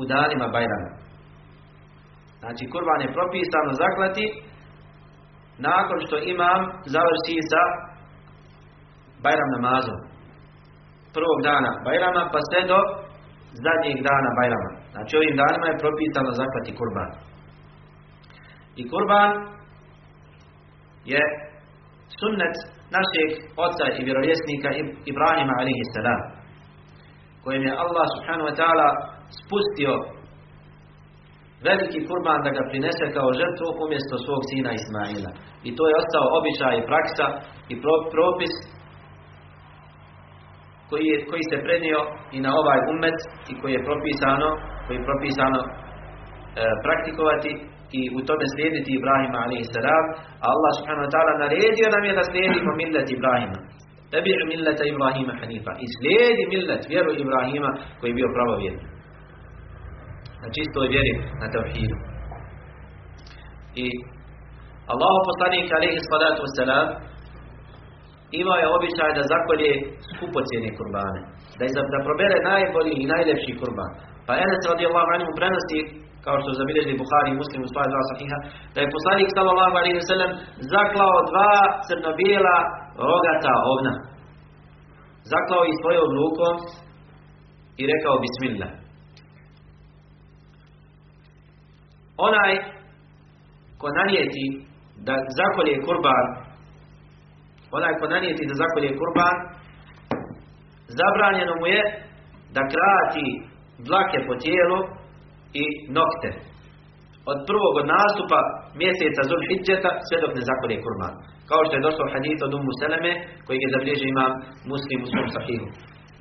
U danima Bajrama. Znači, kurban je propisano zaklati nakon što imam završi sa Bajram namazom. Prvog dana Bajrama pa sve do zadnjeg dana Bajrama. Znači ovim danima je propisano zaklati kurban. I kurban je sunnet našeg oca i vjerovjesnika Ibrahima alaihi salam kojim je Allah subhanahu wa ta'ala spustio veliki kurban da ga prinese kao žrtvu umjesto svog sina Ismaila. I to je ostao običaj i praksa i propis koji, je, koji se prenio i na ovaj umet i koji je propisano, koji je propisano e, praktikovati i u tome slijediti Ibrahima a.s. A Allah subhanahu wa ta'ala naredio nam je da slijedimo millet Ibrahima. Tebi milleta Ibrahima Hanifa. I slijedi millet, vjeru Ibrahima koji je bio pravovjerni. Na čistoj vjeri, na tevhidu. I Allahu poslanik alaihi salatu wasalam imao je običaj da zakolje skupocjene kurbane. Da, je, da probere najbolji i najljepši kurban. Pa Enes radijallahu anhu prenosi kao što zabilježili Buhari i Muslim u svoje dva sahiha, da je poslanik sallallahu alaihi wa sallam zaklao dva crno-bijela rogata ovna. Zaklao ih svojom rukom i rekao Bismillah. Onaj ko nanijeti da zakolje kurban onaj ko nanijeti da zakolje kurban zabranjeno mu je da krati dlake po tijelu i nokte. Od prvog od nastupa mjeseca Zul Hidžeta sve dok ne zakolje kurban. Kao što je došlo hadith od Ummu Seleme koji je zabilježi imam muslim u svom sahihu.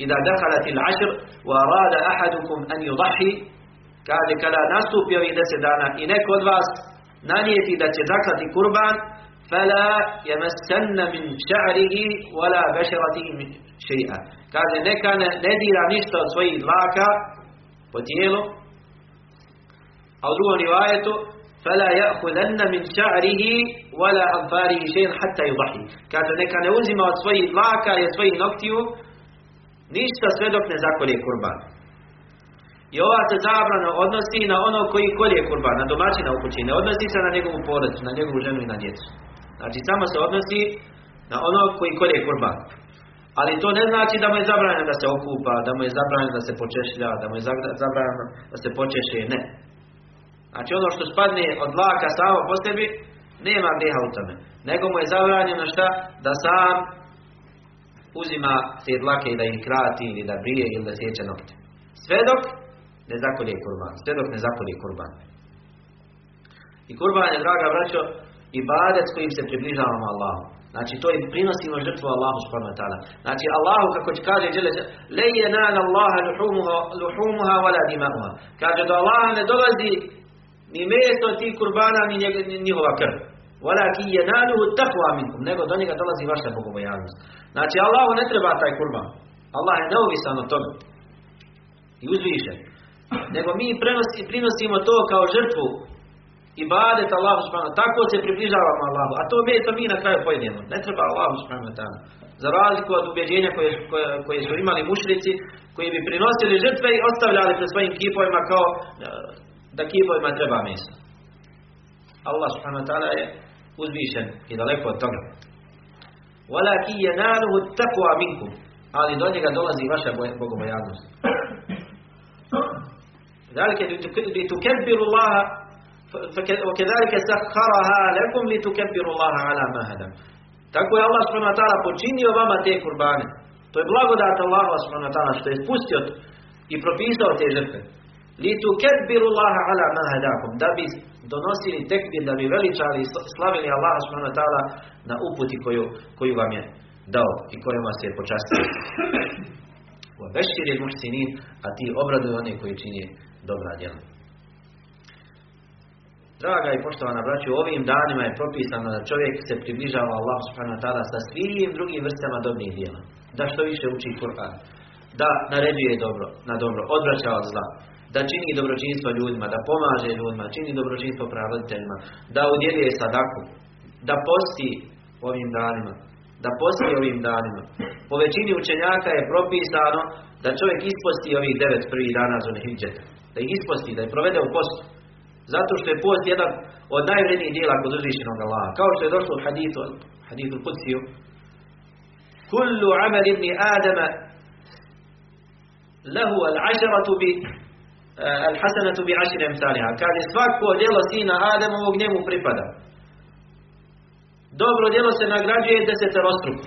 Il ašr wa arada ahadukum an yudahi kaže kada nastupi ovih deset dana i neko od vas nanijeti da će zaklati kurban fela jemesenna min ša'rihi wala bešerati še'a. Kaže, neka ne, ne dira ništa od svojih dlaka po tijelu, a u drugom rivajetu, fela min ša'rihi wala anfarihi še'in hatta yudahi. Kaže, neka ne uzima od svojih dlaka i od svojih noktiju ništa sve dok ne zakolje kurban. I ova se zabrana odnosi na ono koji kolje kurban, na domaćina u kući, ne odnosi se na njegovu porodicu, na njegovu ženu i na djecu. Znači samo se odnosi na ono koji kolje kurban. Ali to ne znači da mu je zabranjeno da se okupa, da mu je zabranjeno da se počešlja, da mu je zabranjeno da se počeše, ne. Znači ono što spadne od laka samo po sebi, nema grijeha u tome. Nego mu je zabranjeno šta? Da sam uzima te dlake i da ih krati ili da brije ili da sjeće nokte. Sve dok ne zakolje kurban. Sve dok ne zakolje kurban. I kurban je, draga braćo, ibadet kojim se približavamo Allahu. Znači to im prinosimo žrtvu Allahu subhanahu wa ta'ala. Znači Allahu kako će kaže dželle le yanala Allah luhumuha luhumuha wala dima'uha. Kaže da Allah ne dolazi ni meso tih kurbana ni njihova krv. Walaki yanaluhu taqwa minkum. Nego do njega dolazi vaša bogobojaznost. Znači Allahu ne treba taj kurban. Allah je neovisan od toga. I uzvišen. Nego mi prenosi, prinosimo to kao žrtvu ibadet Allahu subhanahu tako se približavamo Allahu, a to mi to mi na kraju pojedemo. Ne treba Allahu subhanahu. Za razliku od ubjeđenja koje, koje, koje su imali mušrici, koji bi prinosili žrtve i ostavljali pred svojim kipovima kao e, da kipovima treba meso Allah subhanahu ta'ala je uzvišen i daleko od toga. Walaki yanaluhu taqwa minkum. Ali do njega dolazi vaša bogobojaznost. Zalike li tukebbiru Allaha وكذلك سخرها لكم لتكبروا الله على ما هدم tako je Allah subhanahu wa ta'ala počinio vama te kurbane to je blagodat Allah subhanahu wa ta'ala što je spustio i propisao te žrtve litukabbiru Allah ala ma hadakum da bi donosili tekbir da bi veličali slavili Allah subhanahu wa ta'ala na uputi koju, koju vam je dao i kojima se je počastio. Vešćir je muhsinin, a ti obraduju one koji čini dobra djela. Draga i poštovana braću, ovim danima je propisano da čovjek se približava Allah subhanahu wa ta'ala sa svim drugim vrstama dobrih djela. Da što više uči Kur'an. Da naređuje dobro, na dobro, odvraća od zla. Da čini dobročinstvo ljudima, da pomaže ljudima, čini dobročinstvo pravoditeljima, da udjeljuje sadaku, da posti ovim danima, da posti ovim danima. Po većini učenjaka je propisano da čovjek isposti ovih devet prvih dana Zulhidžeta. Da ih isposti, da je provede u postu. Zato što je post jedan od najvrednijih dijela kod uzvišenog Allaha. Kao što je došlo u hadithu, hadithu Kudsiju. Kullu amal ibni Adama lahu al-ašaratu bi eh, al-hasanatu bi ašir emsaliha. Kaže svako djelo sina Adamovog njemu pripada. Dobro djelo se nagrađuje deseterostruko.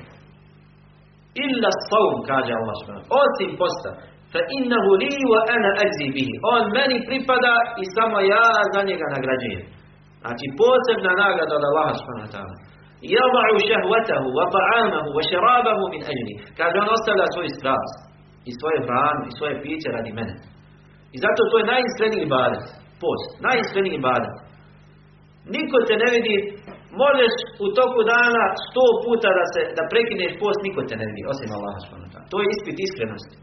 Illa saum, kaže Allah subhanahu. Osim posta. Fa innahu li wa ana ajzi bihi. On meni pripada i samo ja za njega nagrađujem. Znači posebna nagrada od Allaha subhanahu wa ta'ala. Yada'u shahwatahu wa ta'amahu wa sharabahu min ajli. Kaže on ostavlja svoj strast i svoje hranu i svoje piće radi mene. I zato to je najiskreniji ibadet. Post. Najiskreniji ibadet. Niko te ne vidi, možeš u toku dana sto puta da se da prekineš post, niko te ne vidi, osim Allah To je ispit iskrenosti.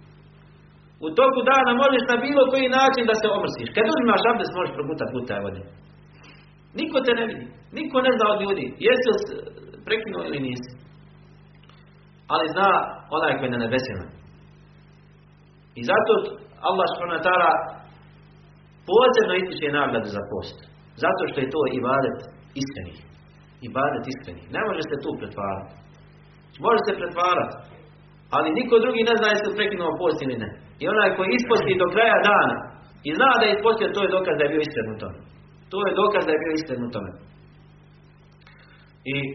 U toku dana možeš na bilo koji način da se omrsiš. Kad uzimaš abdest možeš progutati puta vode. Niko te ne vidi. Niko ne zna od ljudi. Jesi li prekinuo ili nisi. Ali zna onaj koji je na nebesima. I zato Allah s.w.t. posebno ističe nagradu za post. Zato što je to ibadet iskreni. Ibadet iskreni. Ne može se tu pretvarati. Može se pretvarati. Ali niko drugi ne zna jesi prekinuo post ili ne. I onaj koji isposti do kraja dana i zna da je ispostio, to je dokaz da je bio iskren u tome. To je dokaz da je bio iskren u tome. I e,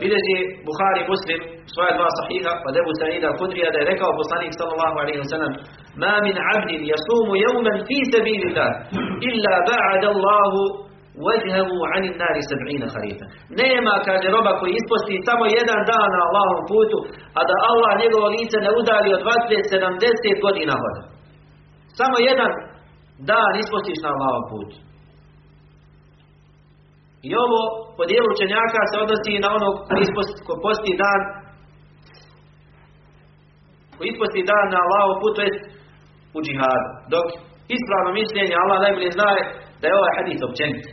bilježi Buhari Muslim svoja dva sahiha od Ebu Sa'ida Kudrija da je rekao poslanik sallallahu alaihi wa sallam Ma min abdin jasumu jevmen fi sabilillah illa ba'ada Allahu وجهه عن النار سبعين خريفا nema kaže roba koji isposti samo jedan dan na Allahom putu a da Allah njegovo lice ne udali od vatre 70 godina hoda samo jedan dan ispostiš na Allahom putu i ovo po dijelu učenjaka se odnosi na onog ko posti dan ko isposti dan na Allahom putu je u džihadu dok ispravno mišljenje Allah najbolje zna da je ovaj hadis općenit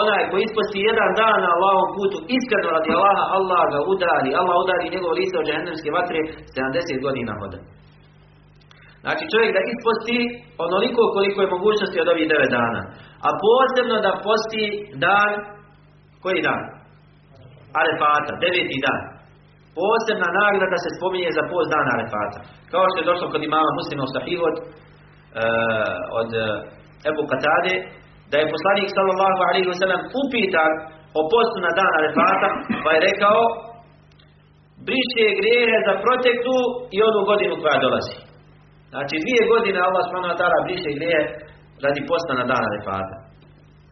onaj koji isposti jedan dan na Allahom putu iskreno radi Allaha, Allah ga udari, Allah udari njegov lice od džahennemske vatre 70 godina hoda. Znači čovjek da isposti onoliko koliko je mogućnosti od ovih 9 dana. A posebno da posti dan, koji dan? Arefata, deveti dan. Posebna nagrada se spominje za post dana Arefata. Kao što je došlo kod imama muslima u Sahihot, uh, od uh, Ebu Katade, da je poslanik sallallahu alaihi wa sallam upitan o postu na dan Arefata, pa je rekao briše grijehe za proteklu i onu godinu koja dolazi. Znači dvije godine Allah subhanahu briše grijehe radi posta na dan Arefata.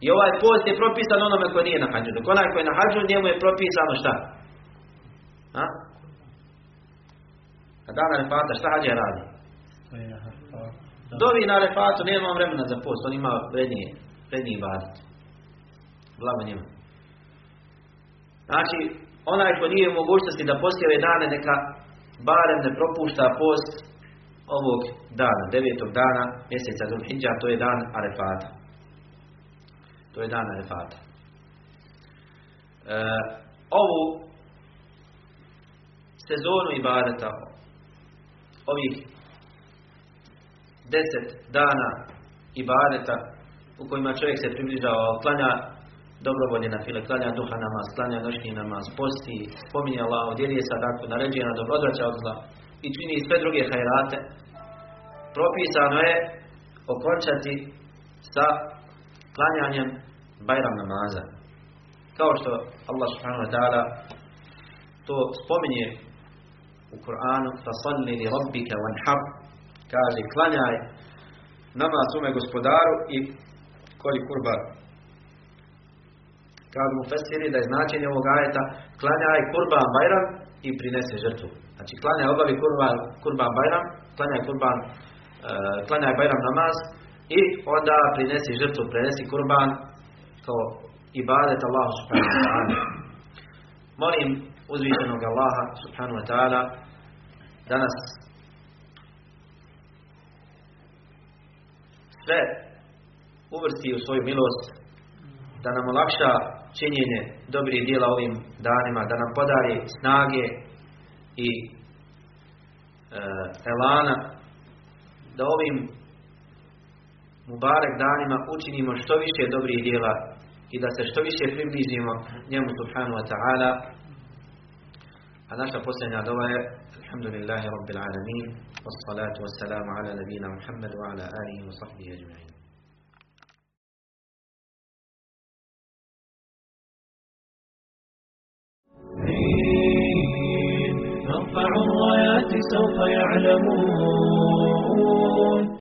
I ovaj post je propisan onome koji nije na hađu. Dok onaj koji je na hađu, njemu je propisano šta? A? A dan Arefata, šta hađe radi? Dovi na Arefatu, nema vremena za post, on ima vrednije prednji ibadet. Blago njima. Znači, onaj ko nije u mogućnosti da poslije ove dane, neka barem ne propušta post ovog dana, devetog dana mjeseca Zulhidža, to je dan Arefata. To je dan Arefata. E, ovu sezonu ibadeta, ovih deset dana ibadeta, u kojima čovjek se približava, klanja dobrovolje na file, klanja duha namaz, klanja noćni namaz, posti, spominje Allah, odjelje sadaku, naređuje na dobro, odvraća od zla i čini sve druge hajrate, propisano je okončati sa klanjanjem Bajram namaza. Kao što Allah subhanahu wa ta'ala to spominje u Kur'anu Fasalli li rabbika wanhab kaže klanjaj namaz svome gospodaru i kolji kurban. Kažu mu fesiri da je značenje ovog ajeta klanjaj kurban bajram i prinese žrtvu. Znači klanja obavi kurban, kurban bajram, klanja kurban, uh, klanja bajram namaz i onda prinesi žrtvu, prinesi kurban kao ibadet Allahu subhanahu wa ta'ala. Molim uzvišenog Allaha subhanahu wa ta'ala da nas sve uvrsti u svoju milost, da nam olakša činjenje dobrih dijela ovim danima, da nam podari snage i e, elana, da ovim Mubarek danima učinimo što više dobrih dijela i da se što više približimo njemu subhanahu wa ta'ala. A naša posljednja dova je Alhamdulillahi Rabbil Alamin Wassalatu wassalamu ala nabina Muhammad wa ala alihi wa sahbihi ajma'in سوف يعلمون.